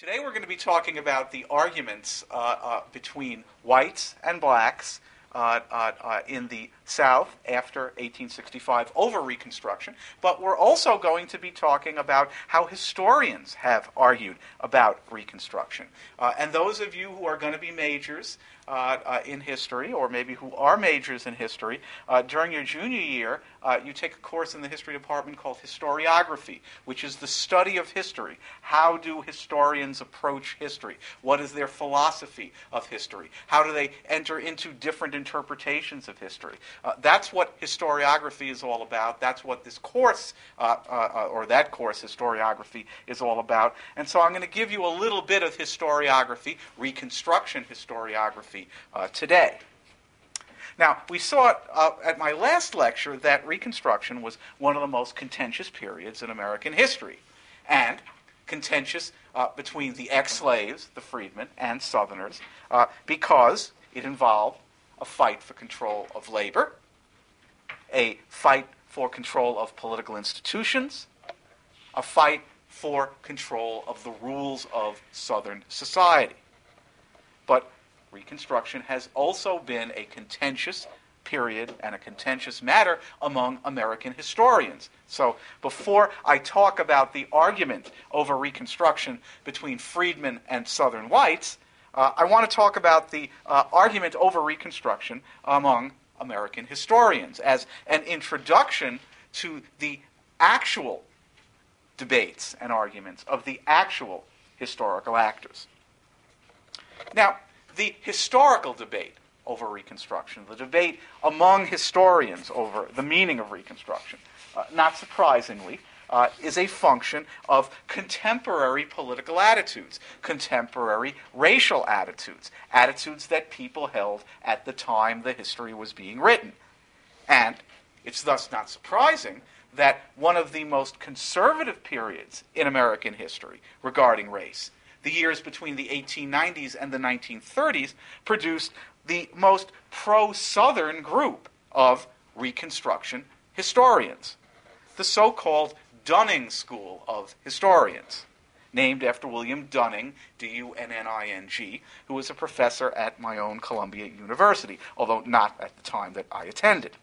Today we're going to be talking about the arguments uh, uh, between whites and blacks uh, uh, uh, in the South after 1865 over Reconstruction, but we're also going to be talking about how historians have argued about Reconstruction. Uh, and those of you who are going to be majors uh, uh, in history, or maybe who are majors in history, uh, during your junior year, uh, you take a course in the history department called historiography, which is the study of history. How do historians approach history? What is their philosophy of history? How do they enter into different interpretations of history? Uh, that's what historiography is all about. That's what this course, uh, or that course, historiography, is all about. And so I'm going to give you a little bit of historiography, Reconstruction historiography uh, today. Now, we saw uh, at my last lecture that Reconstruction was one of the most contentious periods in American history, and contentious uh, between the ex slaves, the freedmen, and Southerners, uh, because it involved a fight for control of labor, a fight for control of political institutions, a fight for control of the rules of Southern society. But Reconstruction has also been a contentious period and a contentious matter among American historians. So before I talk about the argument over Reconstruction between freedmen and Southern whites, uh, I want to talk about the uh, argument over Reconstruction among American historians as an introduction to the actual debates and arguments of the actual historical actors. Now, the historical debate over Reconstruction, the debate among historians over the meaning of Reconstruction, uh, not surprisingly, uh, is a function of contemporary political attitudes, contemporary racial attitudes, attitudes that people held at the time the history was being written. And it's thus not surprising that one of the most conservative periods in American history regarding race the years between the 1890s and the 1930s produced the most pro Southern group of Reconstruction historians, the so called Dunning School of Historians, named after William Dunning, D U N N I N G, who was a professor at my own Columbia University, although not at the time that I attended.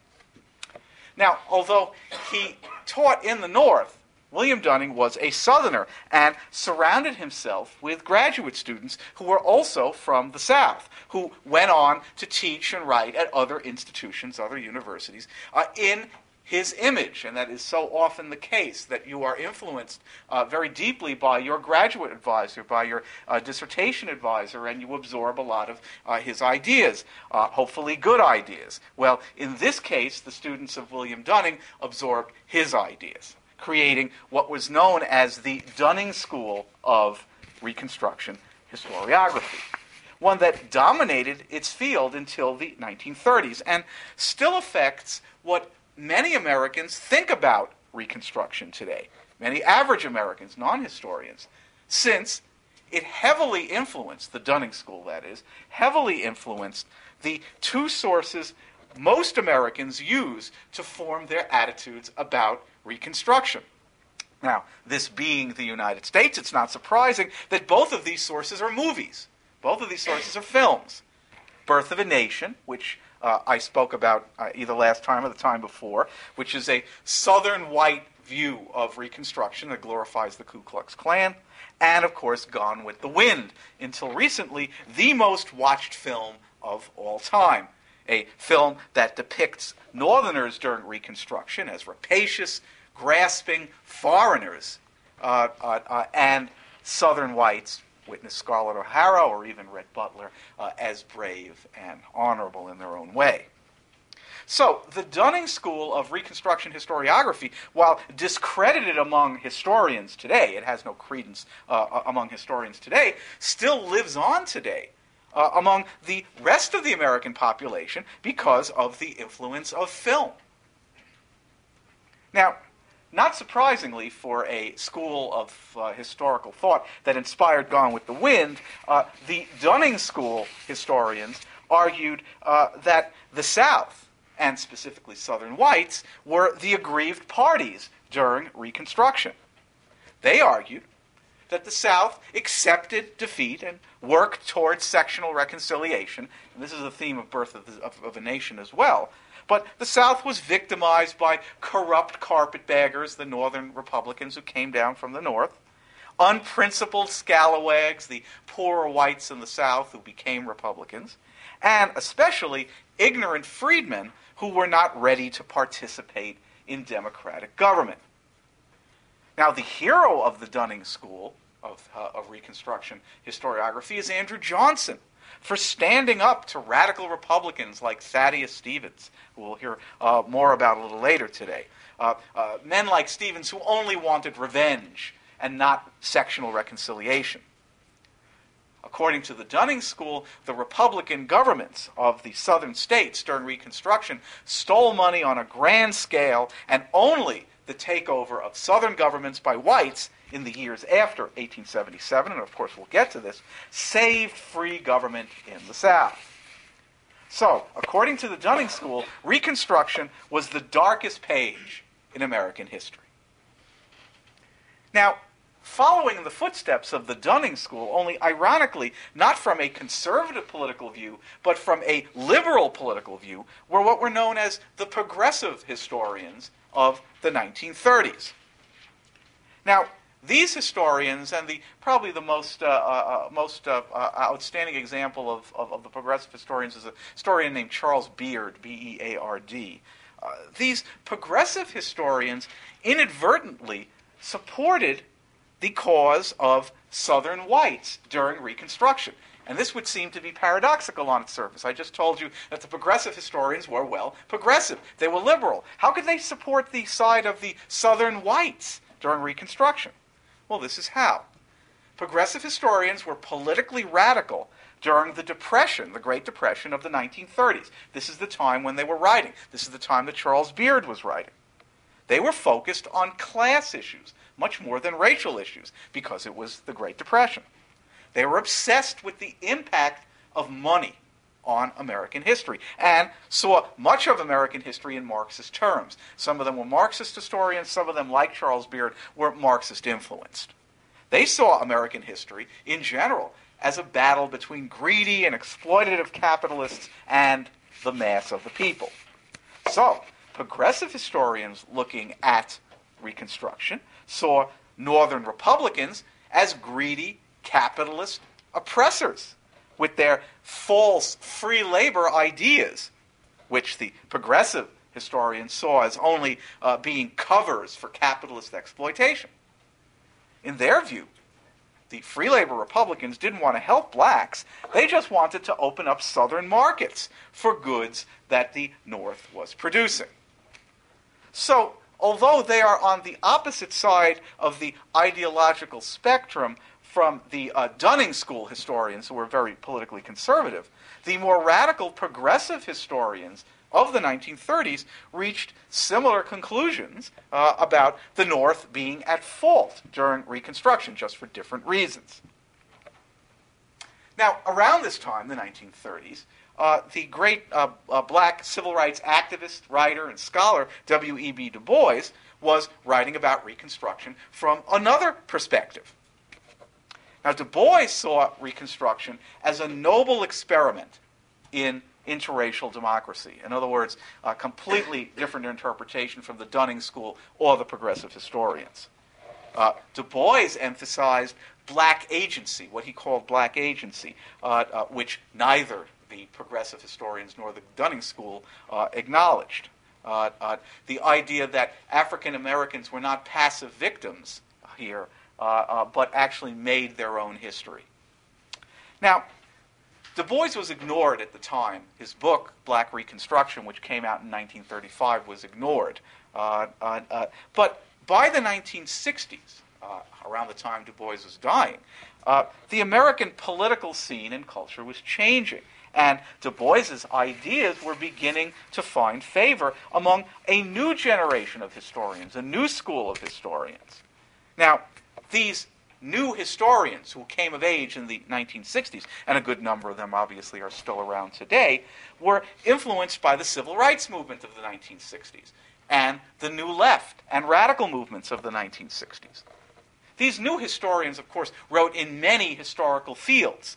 Now, although he taught in the North, William Dunning was a Southerner and surrounded himself with graduate students who were also from the South, who went on to teach and write at other institutions, other universities, uh, in his image. And that is so often the case that you are influenced uh, very deeply by your graduate advisor, by your uh, dissertation advisor, and you absorb a lot of uh, his ideas, uh, hopefully good ideas. Well, in this case, the students of William Dunning absorbed his ideas creating what was known as the Dunning School of Reconstruction Historiography, one that dominated its field until the 1930s and still affects what many Americans think about Reconstruction today, many average Americans, non historians, since it heavily influenced, the Dunning School that is, heavily influenced the two sources most Americans use to form their attitudes about Reconstruction. Now, this being the United States, it's not surprising that both of these sources are movies. Both of these sources are films. Birth of a Nation, which uh, I spoke about uh, either last time or the time before, which is a southern white view of Reconstruction that glorifies the Ku Klux Klan, and of course, Gone with the Wind, until recently, the most watched film of all time. A film that depicts Northerners during Reconstruction as rapacious, grasping foreigners, uh, uh, uh, and Southern whites, witness Scarlett O'Hara or even Rhett Butler, uh, as brave and honorable in their own way. So, the Dunning School of Reconstruction Historiography, while discredited among historians today, it has no credence uh, among historians today, still lives on today uh, among the rest of the American population because of the influence of film. Now, not surprisingly, for a school of uh, historical thought that inspired Gone with the Wind, uh, the Dunning School historians argued uh, that the South, and specifically Southern whites, were the aggrieved parties during Reconstruction. They argued that the South accepted defeat and worked towards sectional reconciliation. And this is a theme of Birth of, the, of, of a Nation as well. But the South was victimized by corrupt carpetbaggers, the Northern Republicans who came down from the North, unprincipled scalawags, the poorer whites in the South who became Republicans, and especially ignorant freedmen who were not ready to participate in democratic government. Now, the hero of the Dunning School of, uh, of Reconstruction historiography is Andrew Johnson for standing up to radical Republicans like Thaddeus Stevens, who we'll hear uh, more about a little later today. Uh, uh, men like Stevens who only wanted revenge and not sectional reconciliation. According to the Dunning School, the Republican governments of the southern states during Reconstruction stole money on a grand scale, and only the takeover of southern governments by whites in the years after 1877, and of course we'll get to this, saved free government in the South. So, according to the Dunning School, Reconstruction was the darkest page in American history. Now, following in the footsteps of the Dunning School, only ironically, not from a conservative political view, but from a liberal political view, were what were known as the progressive historians of the 1930s. Now, these historians, and the probably the most uh, uh, uh most uh, uh, outstanding example of, of, of, the progressive historians is a historian named Charles Beard, B E A R D. Uh, these progressive historians inadvertently supported the cause of Southern whites during Reconstruction. And this would seem to be paradoxical on its surface. I just told you that the progressive historians were, well, progressive. They were liberal. How could they support the side of the Southern whites during Reconstruction? Well, this is how. Progressive historians were politically radical during the Depression, the Great Depression of the 1930s. This is the time when they were writing. This is the time that Charles Beard was writing. They were focused on class issues much more than racial issues because it was the Great Depression. They were obsessed with the impact of money on American history and saw much of American history in Marxist terms. Some of them were Marxist historians, some of them, like Charles Beard, were Marxist influenced. They saw American history in general as a battle between greedy and exploitative capitalists and the mass of the people. So, progressive historians looking at Reconstruction saw Northern Republicans as greedy capitalist oppressors with their false free labor ideas, which the progressive historians saw as only uh, being covers for capitalist exploitation. In their view, the free labor Republicans didn't want to help blacks. They just wanted to open up southern markets for goods that the North was producing. So, although they are on the opposite side of the ideological spectrum from the uh, Dunning School historians, who were very politically conservative, the more radical progressive historians of the 1930s reached similar conclusions uh, about the North being at fault during Reconstruction, just for different reasons. Now, around this time, the 1930s, uh, the great uh, uh, black civil rights activist, writer, and scholar W.E.B. Du Bois was writing about Reconstruction from another perspective. Now, Du Bois saw Reconstruction as a noble experiment in interracial democracy. In other words, a completely different interpretation from the Dunning School or the progressive historians. Uh, du Bois emphasized black agency, what he called black agency, uh, uh, which neither the progressive historians nor the Dunning School uh, acknowledged. Uh, uh, the idea that African Americans were not passive victims here, but actually made their own history. Now, Du Bois was ignored at the time. His book, Black Reconstruction, which came out in 1935, was ignored. Uh, uh, uh, but by the 1960s, uh, around the time Du Bois was dying, uh, the American political scene and culture was changing. And Du Bois's ideas were beginning to find favor among a new generation of historians, a new school of historians. Now, these new historians who came of age in the 1960s, and a good number of them obviously are still around today, were influenced by the civil rights movement of the 1960s and the New Left and radical movements of the 1960s. these new historians, of course, wrote in many historical fields,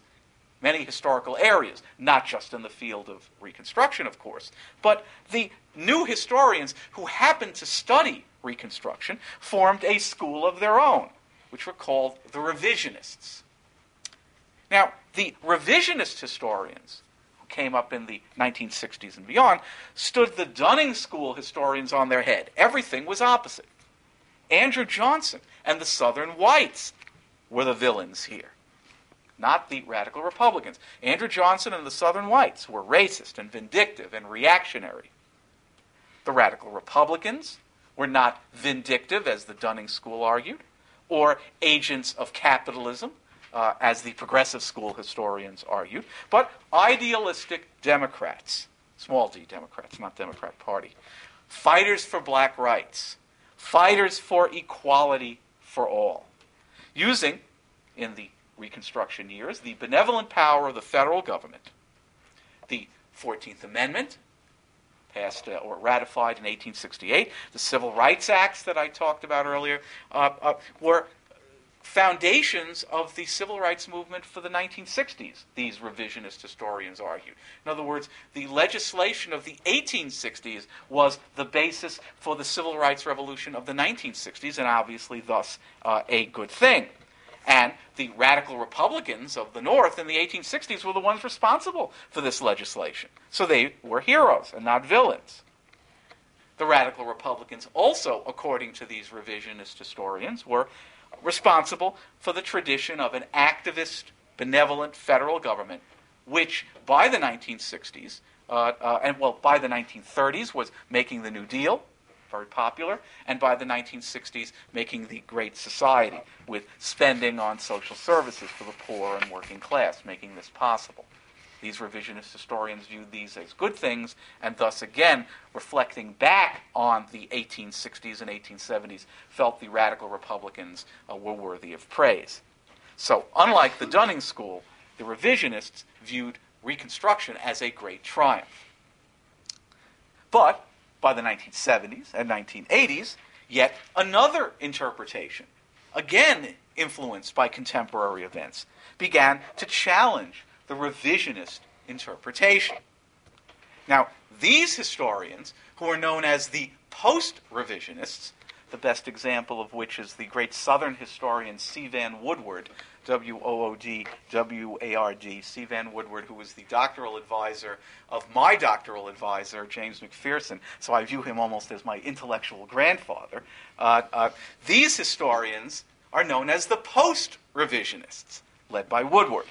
many historical areas, not just in the field of Reconstruction, of course. But the new historians who happened to study Reconstruction formed a school of their own, which were called the revisionists. Now, the revisionist historians, who came up in the 1960s and beyond, stood the Dunning School historians on their head. Everything was opposite. Andrew Johnson and the Southern whites were the villains here, not the radical Republicans. Andrew Johnson and the Southern whites were racist and vindictive and reactionary. The radical Republicans were not vindictive, as the Dunning School argued, or agents of capitalism, uh, as the progressive school historians argued, but idealistic Democrats, small d Democrats, not Democrat Party, fighters for black rights, fighters for equality for all, using, in the Reconstruction years, the benevolent power of the federal government, the 14th Amendment, passed uh, or ratified in 1868, the Civil Rights Acts that I talked about earlier, uh, uh, were foundations of the civil rights movement for the 1960s, these revisionist historians argued. In other words, the legislation of the 1860s was the basis for the civil rights revolution of the 1960s, and obviously, thus, uh, a good thing. And the radical Republicans of the North in the 1860s were the ones responsible for this legislation. So they were heroes and not villains. The radical Republicans also, according to these revisionist historians, were responsible for the tradition of an activist, benevolent federal government, which by the 1960s, uh, uh, and well, by the 1930s was making the New Deal, very popular, and by the 1960s making the Great Society, with spending on social services for the poor and working class, making this possible. These revisionist historians viewed these as good things, and thus, again, reflecting back on the 1860s and 1870s, felt the radical Republicans uh, were worthy of praise. So, unlike the Dunning School, the revisionists viewed Reconstruction as a great triumph. But by the 1970s and 1980s, yet another interpretation, again influenced by contemporary events, began to challenge the revisionist interpretation. Now, these historians, who are known as the post revisionists, the best example of which is the great Southern historian C. Vann Woodward, W O O D W A R D, C. Vann Woodward, who was the doctoral advisor of my doctoral advisor, James McPherson, so I view him almost as my intellectual grandfather. Uh, uh, these historians are known as the post revisionists, led by Woodward.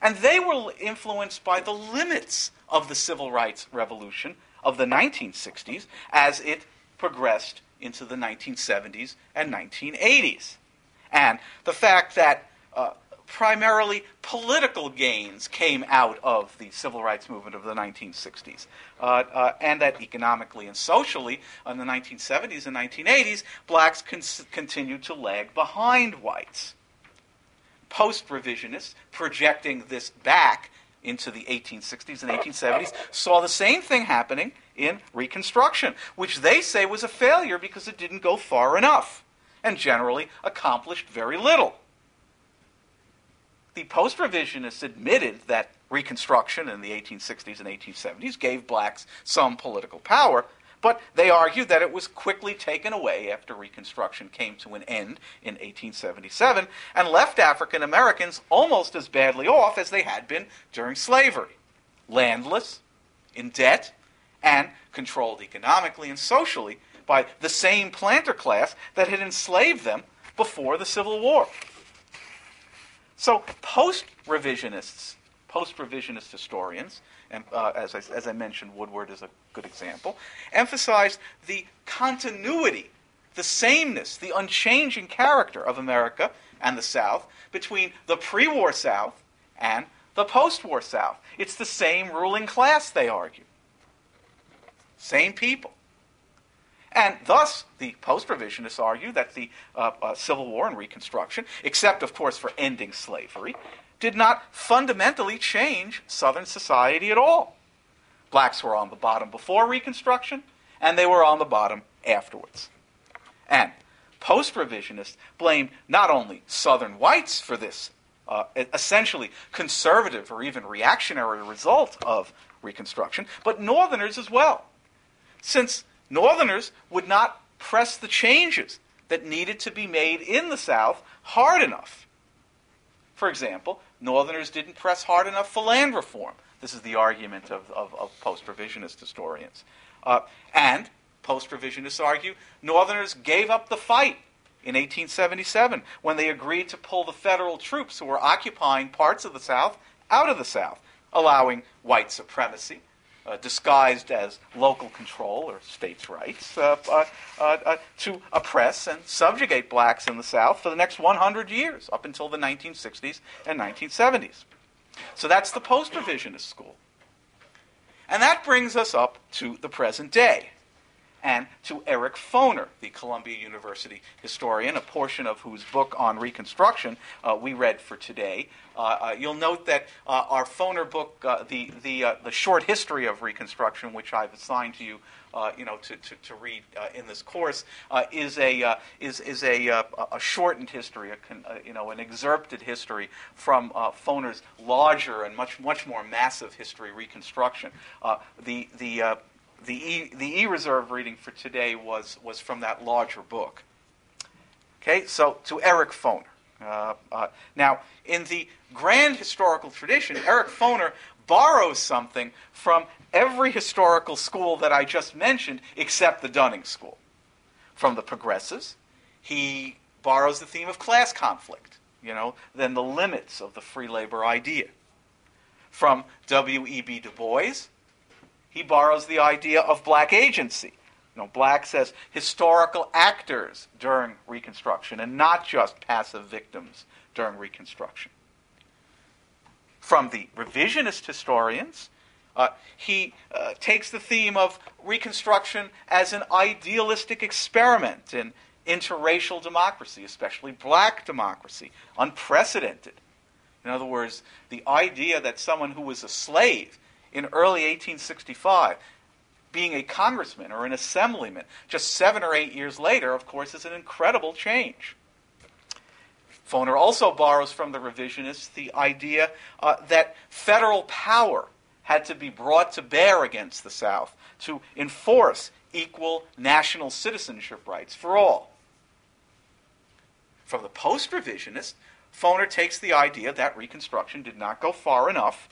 And they were influenced by the limits of the civil rights revolution of the 1960s as it progressed into the 1970s and 1980s. And the fact that uh, primarily political gains came out of the civil rights movement of the 1960s, uh, uh, and that economically and socially in the 1970s and 1980s, blacks con- continued to lag behind whites. Post revisionists projecting this back into the 1860s and 1870s saw the same thing happening in Reconstruction, which they say was a failure because it didn't go far enough and generally accomplished very little. The post revisionists admitted that Reconstruction in the 1860s and 1870s gave blacks some political power, but they argued that it was quickly taken away after Reconstruction came to an end in 1877 and left African Americans almost as badly off as they had been during slavery landless, in debt, and controlled economically and socially by the same planter class that had enslaved them before the Civil War. So, post revisionists, post revisionist historians, and uh, as, I, as I mentioned, Woodward is a good example, emphasized the continuity, the sameness, the unchanging character of America and the South between the pre war South and the post war South. It's the same ruling class, they argue. Same people. And thus, the post revisionists argue that the uh, uh, Civil War and Reconstruction, except, of course, for ending slavery, did not fundamentally change Southern society at all. Blacks were on the bottom before Reconstruction, and they were on the bottom afterwards. And post revisionists blamed not only Southern whites for this uh, essentially conservative or even reactionary result of Reconstruction, but Northerners as well. Since Northerners would not press the changes that needed to be made in the South hard enough. For example, Northerners didn't press hard enough for land reform. This is the argument of, of, of post revisionist historians. Uh, and post revisionists argue Northerners gave up the fight in 1877 when they agreed to pull the federal troops who were occupying parts of the South out of the South, allowing white supremacy. Uh, disguised as local control or states' rights, uh, uh, uh, uh to oppress and subjugate blacks in the South for the next 100 years, up until the 1960s and 1970s. So that's the post revisionist school. And that brings us up to the present day and to Eric Foner, the Columbia University historian, a portion of whose book on Reconstruction uh, we read for today. Uh, uh, you'll note that uh, our Foner book, uh, the, the, the short history of Reconstruction, which I've assigned to you, you know, to, to, to read in this course, is, a, is, is a, a shortened history, a con, you know, an excerpted history from Foner's larger and much, much more massive history, Reconstruction. the, the the e, the e-reserve reading for today was, was from that larger book. Okay, so to Eric Foner. Uh, uh, now, in the grand historical tradition, Eric Foner borrows something from every historical school that I just mentioned, except the Dunning School. From the progressives, he borrows the theme of class conflict, you know, then the limits of the free labor idea. From W.E.B. Du Bois, he borrows the idea of black agency. You know, historical actors during Reconstruction and not just passive victims during Reconstruction. From the revisionist historians, uh, he uh, takes the theme of Reconstruction as an idealistic experiment in interracial democracy, especially black democracy, unprecedented. In other words, the idea that someone who was a slave in early 1865. Being a congressman or an assemblyman just seven or eight years later, of course, is an incredible change. Foner also borrows from the revisionists the idea uh, that federal power had to be brought to bear against the South to enforce equal national citizenship rights for all. From the post revisionist, Foner takes the idea that Reconstruction did not go far enough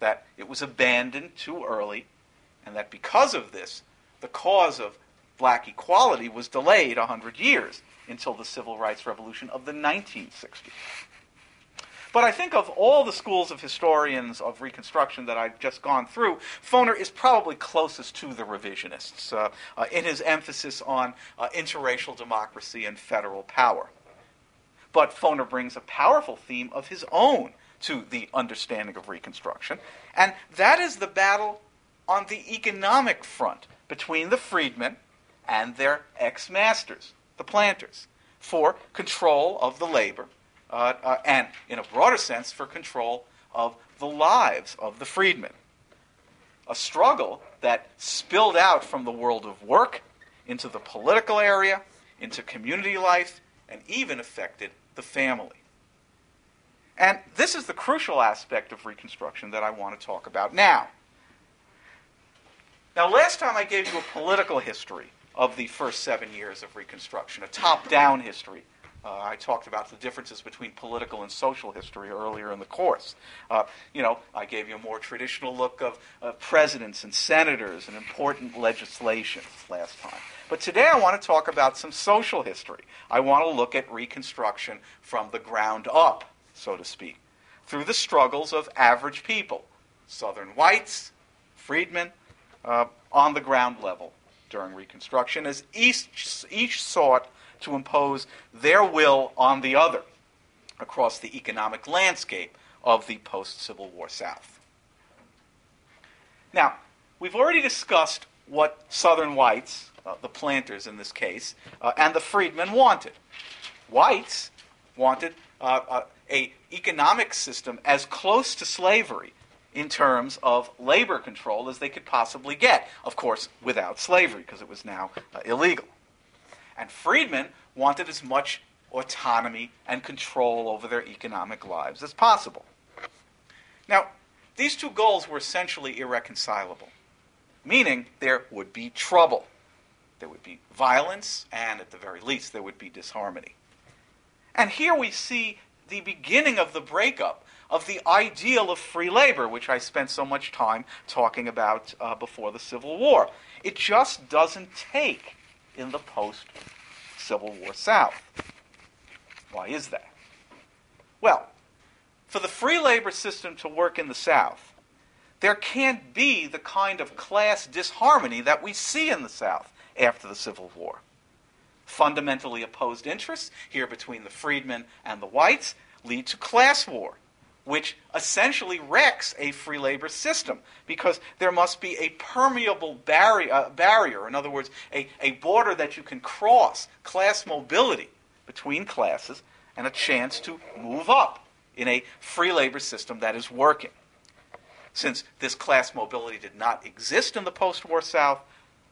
that it was abandoned too early, and that because of this, the cause of black equality was delayed 100 years until the civil rights revolution of the 1960s. But I think of all the schools of historians of Reconstruction that I've just gone through, Foner is probably closest to the revisionists uh, uh, in his emphasis on uh, interracial democracy and federal power. But Foner brings a powerful theme of his own to the understanding of Reconstruction. And that is the battle on the economic front between the freedmen and their ex masters, the planters, for control of the labor, uh, uh, and in a broader sense, for control of the lives of the freedmen. A struggle that spilled out from the world of work into the political area, into community life, and even affected the family. And this is the crucial aspect of Reconstruction that I want to talk about now. Now, last time I gave you a political history of the first seven years of Reconstruction, a top down history. Uh, I talked about the differences between political and social history earlier in the course. Uh, you know, I gave you a more traditional look of uh, presidents and senators and important legislation last time. But today I want to talk about some social history. I want to look at Reconstruction from the ground up so to speak, through the struggles of average people, Southern whites, freedmen, uh, on the ground level during Reconstruction, as each, each sought to impose their will on the other across the economic landscape of the post Civil War South. Now, we've already discussed what Southern whites, uh, the planters in this case, uh, and the freedmen wanted. Whites wanted uh, uh a economic system as close to slavery in terms of labor control as they could possibly get. Of course, without slavery, because it was now uh, illegal. And freedmen wanted as much autonomy and control over their economic lives as possible. Now, these two goals were essentially irreconcilable, meaning there would be trouble. There would be violence, and at the very least, there would be disharmony. And here we see the beginning of the breakup of the ideal of free labor, which I spent so much time talking about uh, before the Civil War. It just doesn't take in the post Civil War South. Why is that? Well, for the free labor system to work in the South, there can't be the kind of class disharmony that we see in the South after the Civil War. Fundamentally opposed interests, here between the freedmen and the whites, lead to class war, which essentially wrecks a free labor system because there must be a permeable barrier, uh, barrier in other words, a, a border that you can cross, class mobility between classes, and a chance to move up in a free labor system that is working. Since this class mobility did not exist in the post war South,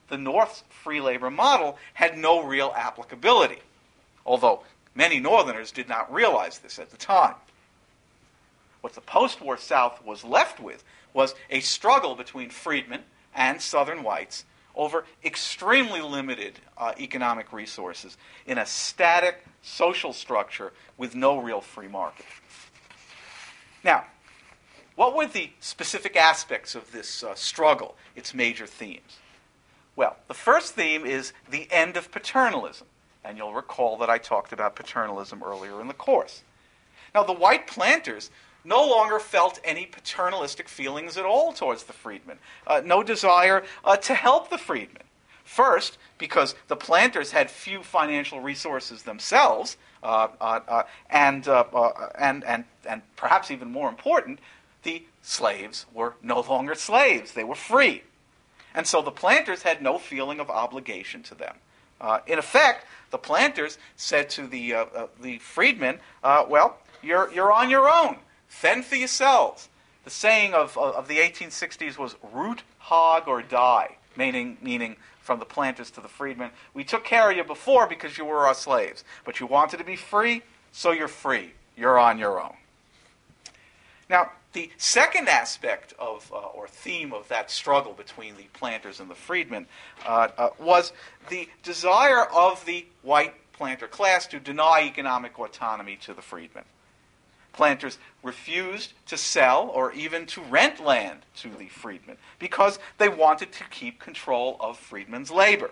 the North's free labor model had no real applicability, although many Northerners did not realize this at the time. What the post war South was left with was a struggle between freedmen and Southern whites over extremely limited uh, economic resources in a static social structure with no real free market. Now, what were the specific aspects of this uh, struggle, its major themes? Well, the first theme is the end of paternalism. And you'll recall that I talked about paternalism earlier in the course. Now, the white planters no longer felt any paternalistic feelings at all towards the freedmen, uh, no desire uh, to help the freedmen. First, because the planters had few financial resources themselves, uh, uh, uh and, uh, and, and, and perhaps even more important, the slaves were no longer slaves, they were free. And so the planters had no feeling of obligation to them. Uh, in effect, the planters said to the, uh, uh, the freedmen, well, you're, you're on your own. Fend for yourselves. The saying of, of, of the 1860s was root, hog, or die, meaning, meaning from the planters to the freedmen. We took care of you before because you were our slaves, but you wanted to be free, so you're free. You're on your own. Now, the second aspect of, uh, or theme of that struggle between the planters and the freedmen uh, uh, was the desire of the white planter class to deny economic autonomy to the freedmen planters refused to sell or even to rent land to the freedmen because they wanted to keep control of freedmen's labor.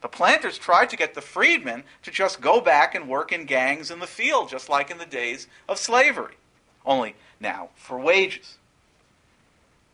The planters tried to get the freedmen to just go back and work in gangs in the field, just like in the days of slavery, only now for wages.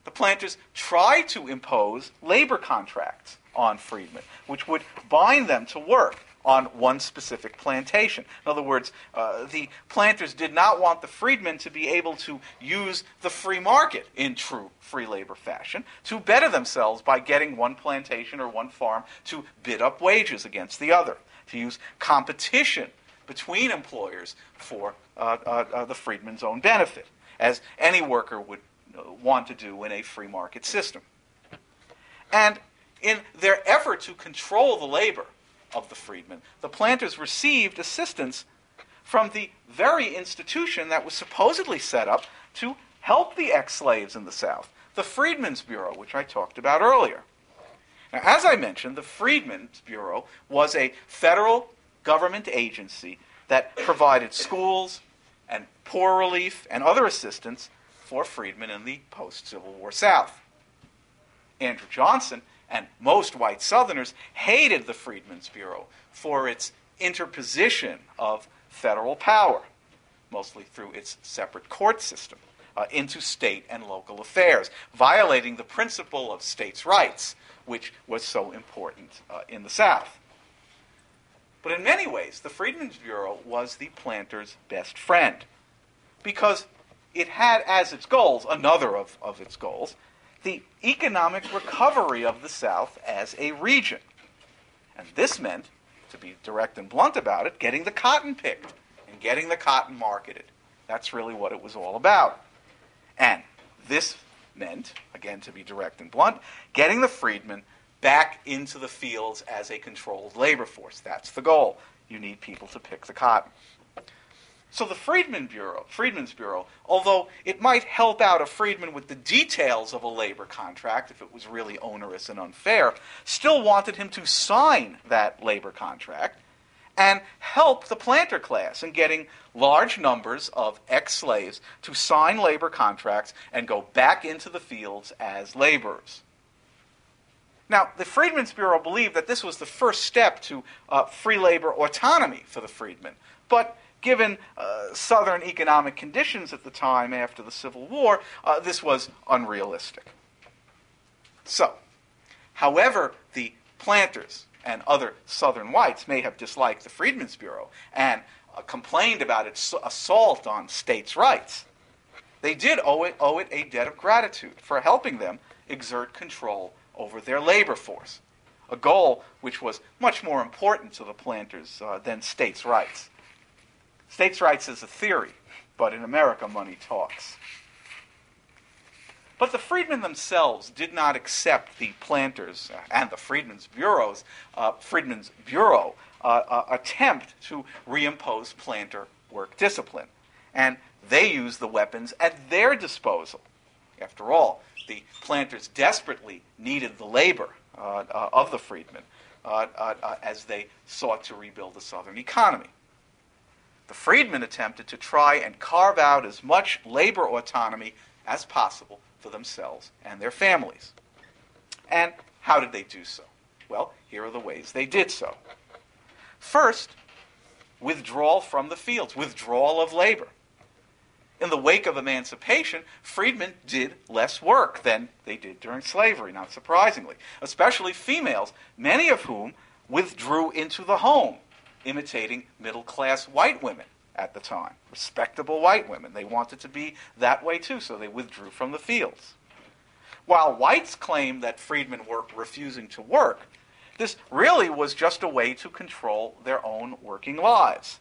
The planters tried to impose labor contracts on freedmen, which would bind them to work on one specific plantation. In other words, uh, the planters did not want the freedmen to be able to use the free market in true free labor fashion to better themselves by getting one plantation or one farm to bid up wages against the other, to use competition between employers for uh, uh, uh the freedman's own benefit, as any worker would uh, want to do in a free market system. And in their effort to control the labor, of the freedmen. The planters received assistance from the very institution that was supposedly set up to help the ex slaves in the South, the Freedmen's Bureau, which I talked about earlier. Now, as I mentioned, the Freedmen's Bureau was a federal government agency that provided schools and poor relief and other assistance for freedmen in the post Civil War South. Andrew Johnson and most white Southerners hated the Freedmen's Bureau for its interposition of federal power, mostly through its separate court system, uh, into state and local affairs, violating the principle of states' rights, which was so important uh, in the South. But in many ways, the Freedmen's Bureau was the planters' best friend because it had as its goals, another of, of its goals, the economic recovery of the South as a region. And this meant, to be direct and blunt about it, getting the cotton picked and getting the cotton marketed. That's really what it was all about. And this meant, again to be direct and blunt, getting the freedmen back into the fields as a controlled labor force. That's the goal. You need people to pick the cotton. So the Freedman Bureau, Freedmen's Bureau, although it might help out a freedman with the details of a labor contract if it was really onerous and unfair, still wanted him to sign that labor contract and help the planter class in getting large numbers of ex-slaves to sign labor contracts and go back into the fields as laborers. Now, the Freedmen's Bureau believed that this was the first step to uh, free labor autonomy for the freedmen, but given uh, Southern economic conditions at the time after the Civil War, uh, this was unrealistic. So, however, the planters and other Southern whites may have disliked the Freedmen's Bureau and uh, complained about its assault on states' rights, they did owe it, owe it a debt of gratitude for helping them exert control over their labor force, a goal which was much more important to the planters uh, than states' rights. States' rights is a theory, but in America, money talks. But the freedmen themselves did not accept the planters uh, and the Freedmen's Bureau's uh, Freedmen's Bureau uh, uh, attempt to reimpose planter work discipline, and they used the weapons at their disposal. After all, the planters desperately needed the labor uh, uh, of the freedmen as they sought to rebuild the Southern economy the freedmen attempted to try and carve out as much labor autonomy as possible for themselves and their families. And how did they do so? Well, here are the ways they did so. First, withdrawal from the fields, withdrawal of labor. In the wake of emancipation, freedmen did less work than they did during slavery, not surprisingly, especially females, many of whom withdrew into the home imitating middle class white women at the time, respectable white women. They wanted to be that way too, so they withdrew from the fields. While whites claimed that freedmen were refusing to work, this really was just a way to control their own working lives.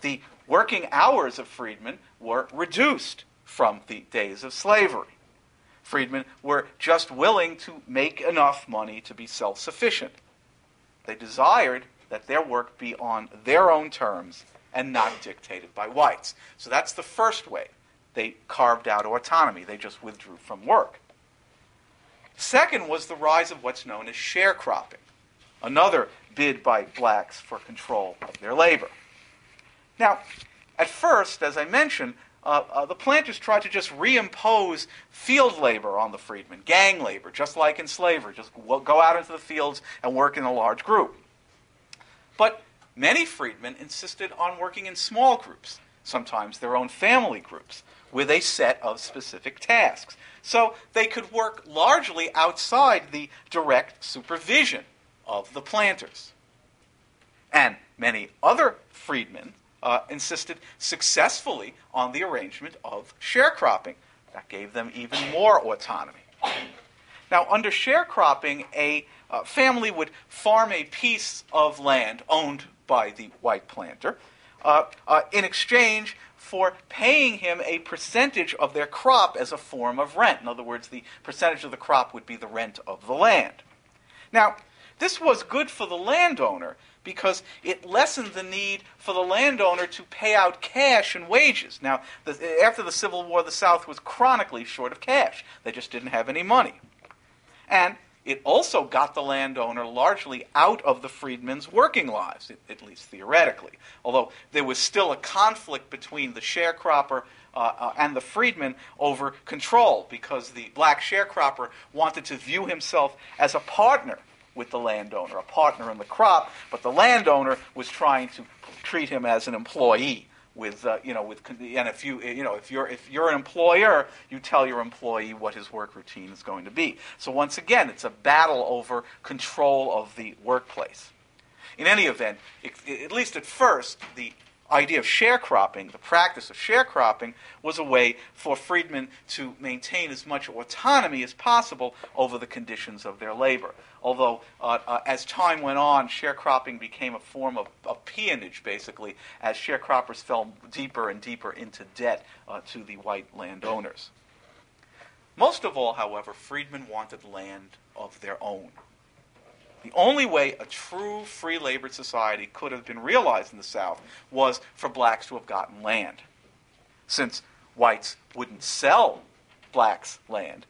The working hours of freedmen were reduced from the days of slavery. Freedmen were just willing to make enough money to be self sufficient. They desired that their work be on their own terms and not dictated by whites. So that's the first way they carved out autonomy. They just withdrew from work. Second was the rise of what's known as sharecropping, another bid by blacks for control of their labor. Now, at first, as I mentioned, uh, uh, the planters tried to just reimpose field labor on the freedmen, gang labor, just like in slavery. Just go out into the fields and work in a large group. But many freedmen insisted on working in small groups, sometimes their own family groups, with a set of specific tasks. So they could work largely outside the direct supervision of the planters. And many other freedmen uh, insisted successfully on the arrangement of sharecropping. That gave them even more autonomy. Now, under sharecropping, a uh, family would farm a piece of land owned by the white planter uh, uh, in exchange for paying him a percentage of their crop as a form of rent. In other words, the percentage of the crop would be the rent of the land. Now, this was good for the landowner because it lessened the need for the landowner to pay out cash and wages. Now, the, after the Civil War, the South was chronically short of cash. They just didn't have any money. And it also got the landowner largely out of the freedmen's working lives, at least theoretically. Although there was still a conflict between the sharecropper uh, uh, and the freedman over control, because the black sharecropper wanted to view himself as a partner with the landowner, a partner in the crop, but the landowner was trying to treat him as an employee with uh, you know with and if you you know if you're if you're an employer you tell your employee what his work routine is going to be. So once again it's a battle over control of the workplace. In any event it, at least at first the idea of sharecropping, the practice of sharecropping, was a way for freedmen to maintain as much autonomy as possible over the conditions of their labor. Although, uh, uh, as time went on, sharecropping became a form of, of, peonage, basically, as sharecroppers fell deeper and deeper into debt uh, to the white landowners. Most of all, however, freedmen wanted land of their own. The only way a true free labor society could have been realized in the South was for blacks to have gotten land. Since whites wouldn't sell blacks land,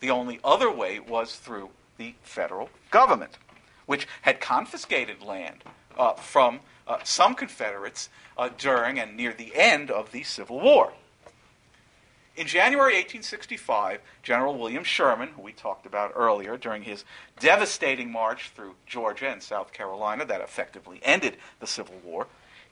the only other way was through the federal government, which had confiscated land uh, from uh, some Confederates uh, during and near the end of the Civil War. In January 1865, General William Sherman, who we talked about earlier, during his devastating march through Georgia and South Carolina that effectively ended the Civil War,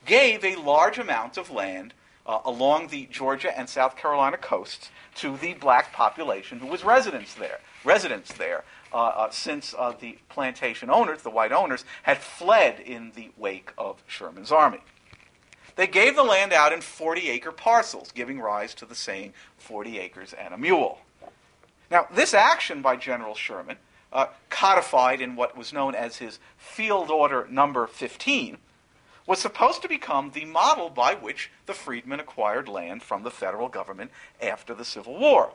gave a large amount of land uh, along the Georgia and South Carolina coasts to the black population who was residents there. Residents there, uh, uh, since uh, the plantation owners, the white owners, had fled in the wake of Sherman's army. They gave the land out in 40 acre parcels, giving rise to the saying 40 acres and a mule. Now, this action by General Sherman, uh, codified in what was known as his Field Order Number 15, was supposed to become the model by which the freedmen acquired land from the federal government after the Civil War.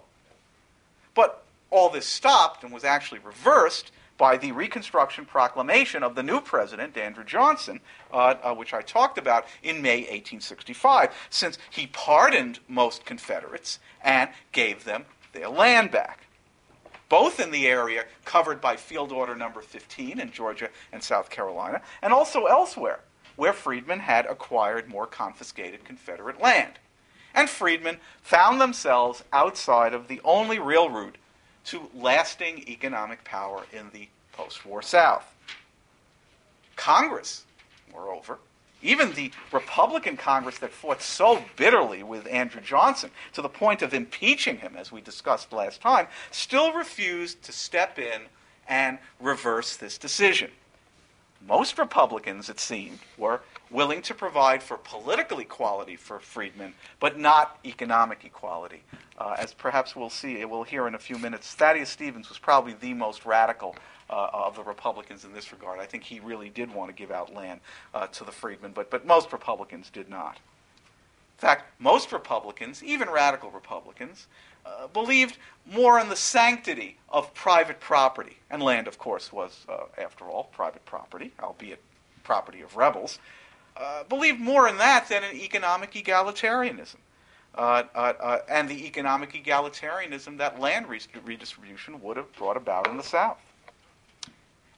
But all this stopped and was actually reversed by the Reconstruction Proclamation of the new president, Andrew Johnson, uh, uh, which I talked about in May 1865, since he pardoned most Confederates and gave them their land back. Both in the area covered by Field Order Number 15 in Georgia and South Carolina, and also elsewhere where freedmen had acquired more confiscated Confederate land. And freedmen found themselves outside of the only real route to lasting economic power in the post war South. Congress, moreover, even the Republican Congress that fought so bitterly with Andrew Johnson to the point of impeaching him, as we discussed last time, still refused to step in and reverse this decision most Republicans, it seemed, were willing to provide for political equality for freedmen, but not economic equality. Uh, as perhaps we'll see, we'll hear in a few minutes, Thaddeus Stevens was probably the most radical uh, of the Republicans in this regard. I think he really did want to give out land uh, to the freedmen, but, but most Republicans did not. In fact, most Republicans, even radical Republicans, uh, believed more in the sanctity of private property. And land, of course, was, uh, after all, private property, albeit property of rebels. Uh, believed more in that than in economic egalitarianism. Uh, uh, and the economic egalitarianism that land redistribution would have brought about in the South.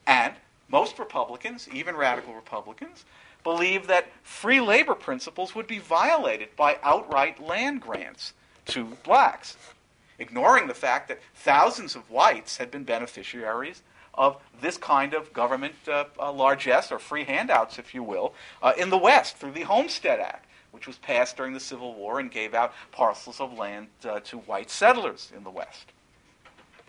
And most Republicans, even radical Republicans, believed that free labor principles would be violated by outright land grants to blacks ignoring the fact that thousands of whites had been beneficiaries of this kind of government uh, uh, largesse or free handouts, if you will, uh, in the West through the Homestead Act, which was passed during the Civil War and gave out parcels of land uh, to white settlers in the West.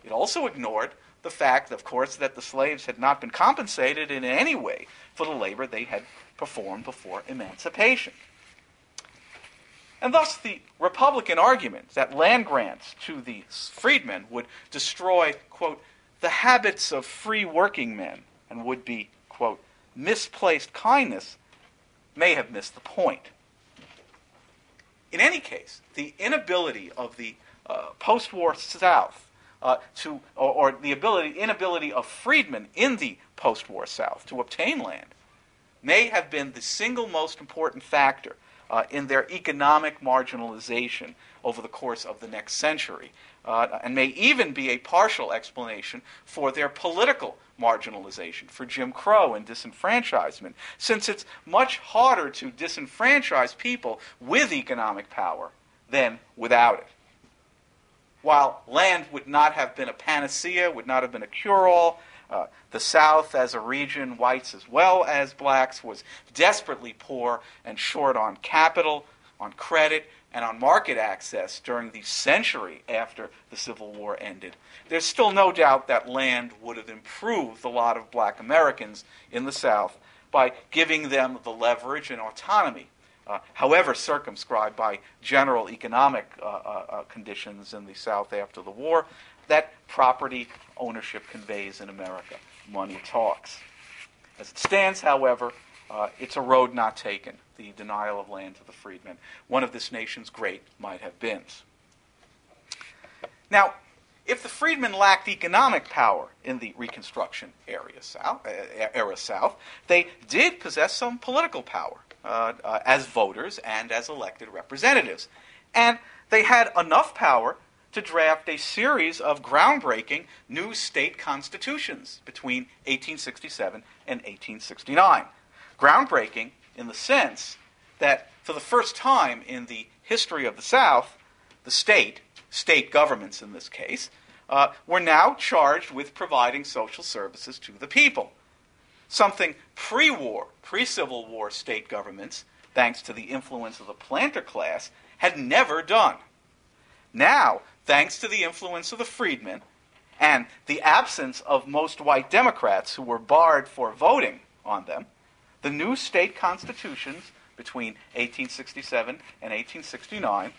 It also ignored the fact, of course, that the slaves had not been compensated in any way for the labor they had performed before emancipation. And thus, the Republican argument that land grants to the freedmen would destroy, quote, the habits of free working men and would be, quote, misplaced kindness may have missed the point. In any case, the inability of the uh, post war South uh, to, or, or, the ability, inability of freedmen in the post war South to obtain land may have been the single most important factor uh, in their economic marginalization over the course of the next century, uh, and may even be a partial explanation for their political marginalization, for Jim Crow and disenfranchisement, since it's much harder to disenfranchise people with economic power than without it. While land would not have been a panacea, would not have been a cure all, uh, the South, as a region, whites as well as blacks, was desperately poor and short on capital, on credit, and on market access during the century after the Civil War ended. There's still no doubt that land would have improved the lot of black Americans in the South by giving them the leverage and autonomy, uh, however circumscribed by general economic uh, uh, uh conditions in the South after the war, that property ownership conveys in America. Money talks. As it stands, however, uh, it's a road not taken, the denial of land to the freedmen, one of this nation's great might have beens. Now, if the freedmen lacked economic power in the Reconstruction area south, uh, era South, they did possess some political power uh, uh, as voters and as elected representatives. And they had enough power to draft a series of groundbreaking new state constitutions between 1867 and 1869. Groundbreaking in the sense that for the first time in the history of the South, the state, state governments in this case, uh, were now charged with providing social services to the people. Something pre war, pre Civil War state governments, thanks to the influence of the planter class, had never done. Now, thanks to the influence of the freedmen and the absence of most white Democrats who were barred for voting on them, the new state constitutions between 1867 and 1869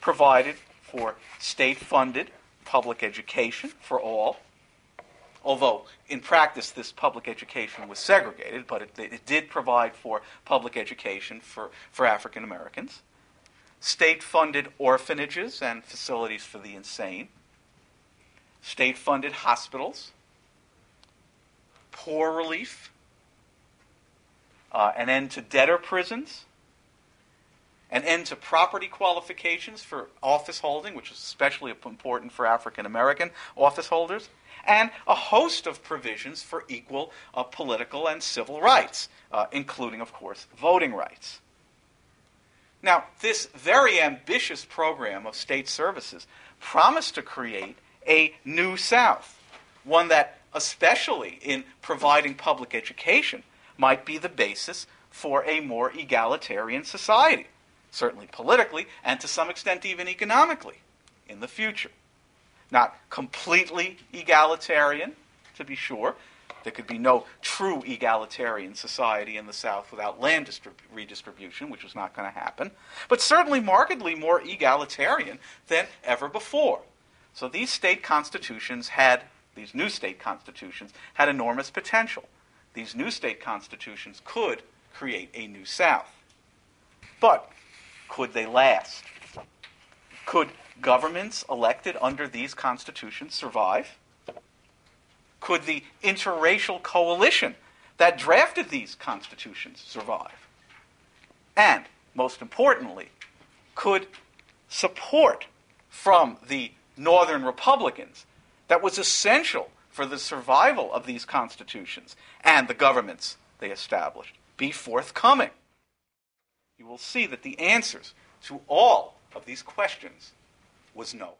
provided for state funded public education for all. Although in practice this public education was segregated, but it, it did provide for public education for, for African Americans. State funded orphanages and facilities for the insane. State funded hospitals. Poor relief. Uh, an end to debtor prisons an end to property qualifications for office holding, which is especially important for African American office holders, and a host of provisions for equal uh, political and civil rights, uh, including, of course, voting rights. Now, this very ambitious program of state services promised to create a new South, one that, especially in providing public education, might be the basis for a more egalitarian society certainly politically, and to some extent even economically in the future. Not completely egalitarian, to be sure. There could be no true egalitarian society in the South without land distrib- redistribution, which was not going to happen, but certainly markedly more egalitarian than ever before. So these state constitutions had, these new state constitutions, had enormous potential. These new state constitutions could create a new South. But could they last? Could governments elected under these constitutions survive? Could the interracial coalition that drafted these constitutions survive? And, most importantly, could support from the Northern Republicans that was essential for the survival of these constitutions and the governments they established be forthcoming? you will see that the answers to all of these questions was no.